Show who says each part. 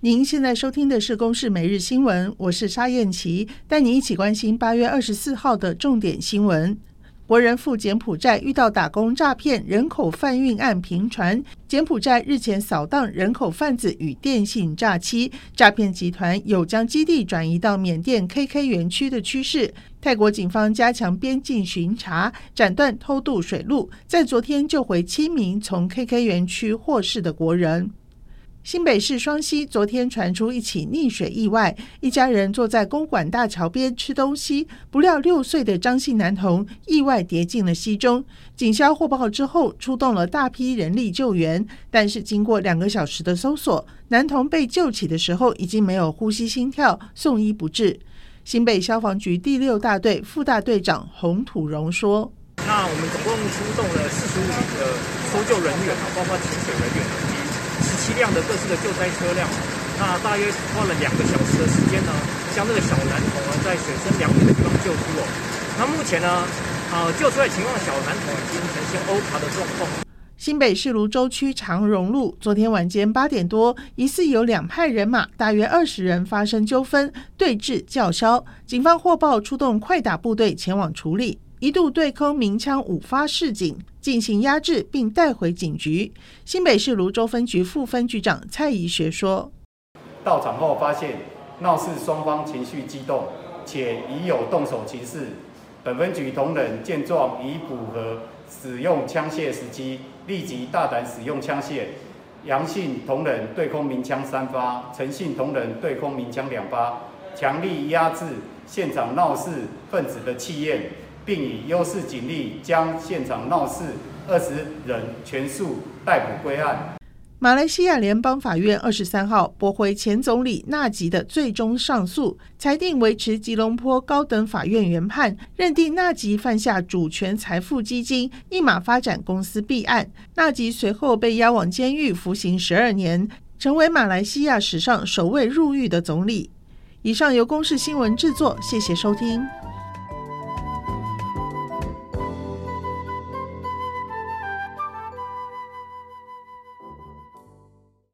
Speaker 1: 您现在收听的是《公视每日新闻》，我是沙燕琪，带你一起关心八月二十四号的重点新闻。国人赴柬埔寨遇到打工诈骗、人口贩运案频传，柬埔寨日前扫荡人口贩子与电信诈欺，诈骗集团有将基地转移到缅甸 KK 园区的趋势。泰国警方加强边境巡查，斩断偷渡水路，在昨天救回七名从 KK 园区获释的国人。新北市双溪昨天传出一起溺水意外，一家人坐在公馆大桥边吃东西，不料六岁的张姓男童意外跌进了溪中。警消获报之后，出动了大批人力救援，但是经过两个小时的搜索，男童被救起的时候已经没有呼吸、心跳，送医不治。新北消防局第六大队副大队长洪土荣说：“
Speaker 2: 那我们总共出动了四十五名的搜救人员啊，包括潜水人员。”七辆的各式的救灾车辆，那大约花了两个小时的时间呢，将这个小男童啊在水深两米的地方救出哦。那目前呢，啊救出来情况，小男童已经呈现欧趴的状况。
Speaker 1: 新北市芦洲区长荣路，昨天晚间八点多，疑似有两派人马，大约二十人发生纠纷，对峙叫嚣，警方获报出动快打部队前往处理。一度对空鸣枪五发示警，进行压制，并带回警局。新北市芦洲分局副分局长蔡宜学说：“
Speaker 3: 到场后发现闹事双方情绪激动，且已有动手情势。本分局同仁见状已符合使用枪械时机，立即大胆使用枪械。杨姓同仁对空鸣枪三发，陈姓同仁对空鸣枪两发，强力压制现场闹事分子的气焰。”并以优势警力将现场闹事二十人全数逮捕归案。
Speaker 1: 马来西亚联邦法院二十三号驳回前总理纳吉的最终上诉，裁定维持吉隆坡高等法院原判，认定纳吉犯下主权财富基金一马发展公司弊案。纳吉随后被押往监狱服刑十二年，成为马来西亚史上首位入狱的总理。以上由公视新闻制作，谢谢收听。